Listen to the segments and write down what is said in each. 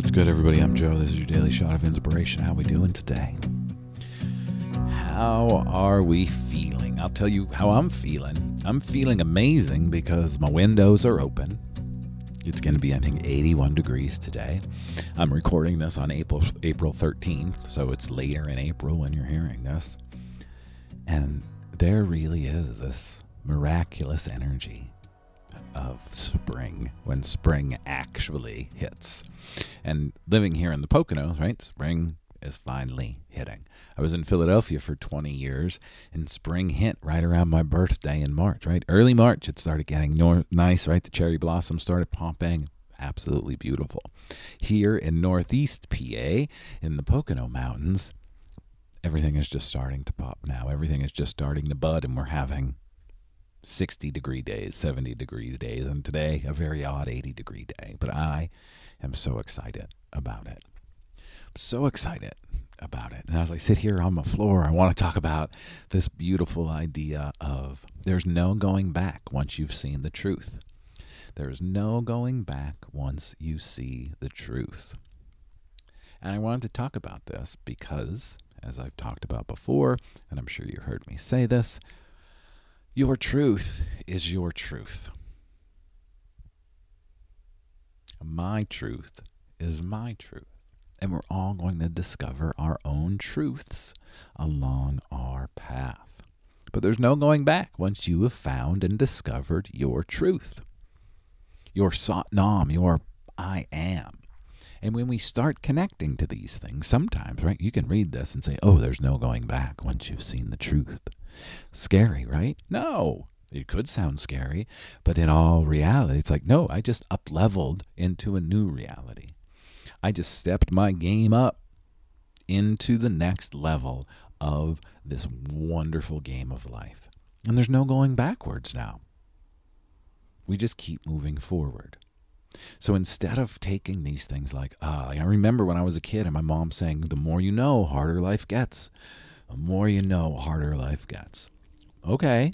What's good, everybody? I'm Joe. This is your daily shot of inspiration. How we doing today? How are we feeling? I'll tell you how I'm feeling. I'm feeling amazing because my windows are open. It's going to be, I think, 81 degrees today. I'm recording this on April April 13th, so it's later in April when you're hearing this. And there really is this miraculous energy of spring when spring actually hits. And living here in the Poconos, right? Spring is finally hitting. I was in Philadelphia for 20 years, and spring hit right around my birthday in March, right? Early March, it started getting nor- nice, right? The cherry blossoms started popping. Absolutely beautiful. Here in Northeast PA, in the Pocono Mountains, everything is just starting to pop now. Everything is just starting to bud, and we're having 60 degree days, 70 degrees days, and today a very odd 80 degree day. But I am so excited about it. So excited about it. And as I sit here on the floor, I want to talk about this beautiful idea of there's no going back once you've seen the truth. There's no going back once you see the truth. And I wanted to talk about this because, as I've talked about before, and I'm sure you heard me say this, your truth is your truth. My truth is my truth. And we're all going to discover our own truths along our path. But there's no going back once you have found and discovered your truth. Your Sat Nam, your I am. And when we start connecting to these things, sometimes, right, you can read this and say, oh, there's no going back once you've seen the truth. Scary, right? No. It could sound scary, but in all reality, it's like, no, I just up leveled into a new reality. I just stepped my game up into the next level of this wonderful game of life. And there's no going backwards now. We just keep moving forward. So instead of taking these things like, ah, I remember when I was a kid and my mom saying, the more you know, harder life gets. The more you know, harder life gets. Okay.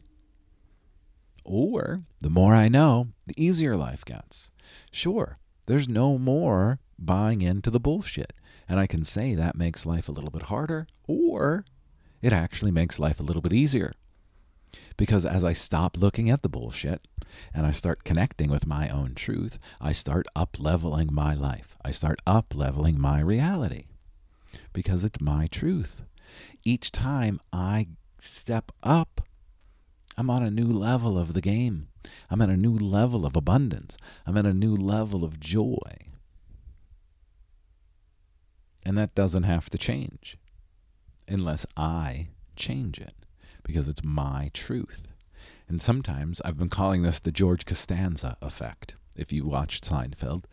Or the more I know, the easier life gets. Sure, there's no more buying into the bullshit. And I can say that makes life a little bit harder, or it actually makes life a little bit easier. Because as I stop looking at the bullshit and I start connecting with my own truth, I start up leveling my life. I start up leveling my reality because it's my truth. Each time I step up, I'm on a new level of the game. I'm at a new level of abundance. I'm at a new level of joy. And that doesn't have to change unless I change it because it's my truth. And sometimes I've been calling this the George Costanza effect. If you watched Seinfeld,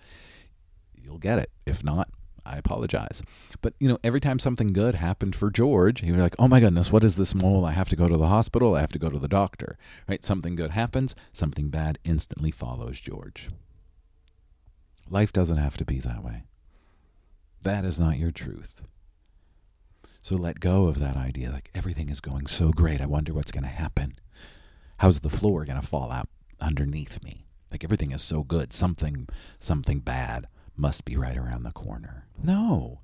you'll get it. If not, I apologize. But you know, every time something good happened for George, he was like, "Oh my goodness, what is this mole? I have to go to the hospital. I have to go to the doctor." Right? Something good happens, something bad instantly follows George. Life doesn't have to be that way. That is not your truth. So let go of that idea like everything is going so great. I wonder what's going to happen. How's the floor going to fall out underneath me? Like everything is so good. Something something bad must be right around the corner. No.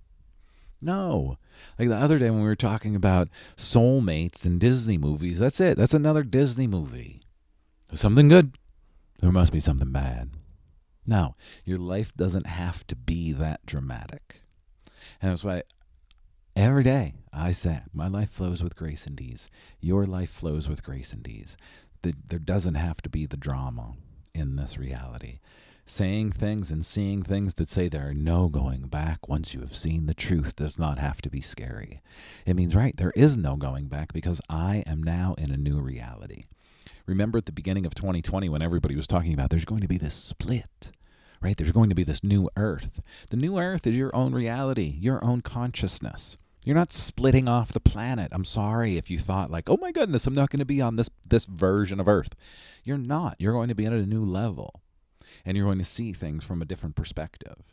No. Like the other day when we were talking about soulmates and Disney movies, that's it. That's another Disney movie. There's something good. There must be something bad. No, your life doesn't have to be that dramatic. And that's why every day I say, my life flows with grace and ease. Your life flows with grace and ease. There doesn't have to be the drama in this reality. Saying things and seeing things that say there are no going back once you have seen the truth does not have to be scary. It means, right, there is no going back because I am now in a new reality. Remember at the beginning of 2020 when everybody was talking about there's going to be this split, right? There's going to be this new earth. The new earth is your own reality, your own consciousness. You're not splitting off the planet. I'm sorry if you thought like, "Oh my goodness, I'm not going to be on this this version of earth." You're not. You're going to be at a new level and you're going to see things from a different perspective.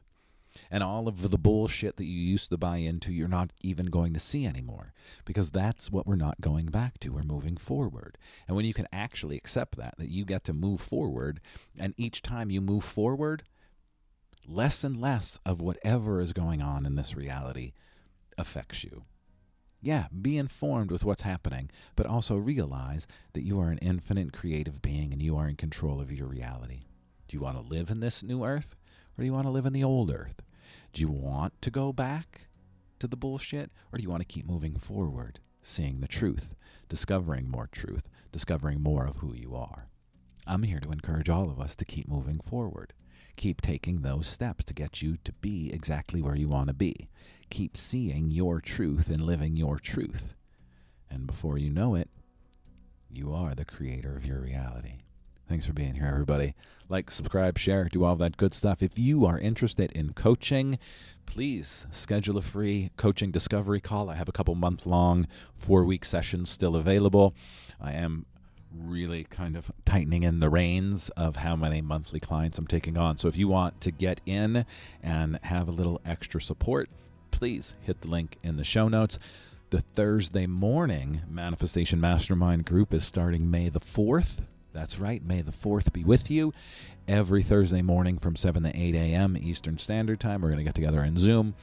And all of the bullshit that you used to buy into, you're not even going to see anymore because that's what we're not going back to. We're moving forward. And when you can actually accept that, that you get to move forward, and each time you move forward, less and less of whatever is going on in this reality affects you. Yeah, be informed with what's happening, but also realize that you are an infinite creative being and you are in control of your reality. Do you want to live in this new earth or do you want to live in the old earth? Do you want to go back to the bullshit or do you want to keep moving forward, seeing the truth, discovering more truth, discovering more of who you are? I'm here to encourage all of us to keep moving forward. Keep taking those steps to get you to be exactly where you want to be. Keep seeing your truth and living your truth. And before you know it, you are the creator of your reality. Thanks for being here, everybody. Like, subscribe, share, do all that good stuff. If you are interested in coaching, please schedule a free coaching discovery call. I have a couple month long, four week sessions still available. I am really kind of tightening in the reins of how many monthly clients I'm taking on. So if you want to get in and have a little extra support, please hit the link in the show notes. The Thursday morning Manifestation Mastermind group is starting May the 4th. That's right, May the 4th be with you. Every Thursday morning from 7 to 8 a.m. Eastern Standard Time, we're going to get together in Zoom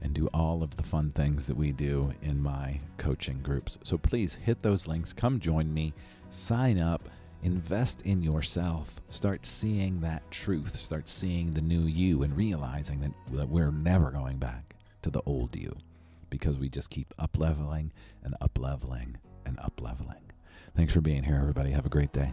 and do all of the fun things that we do in my coaching groups. So please hit those links, come join me, sign up, invest in yourself, start seeing that truth, start seeing the new you, and realizing that, that we're never going back to the old you because we just keep up leveling and up leveling and up leveling. Thanks for being here, everybody. Have a great day.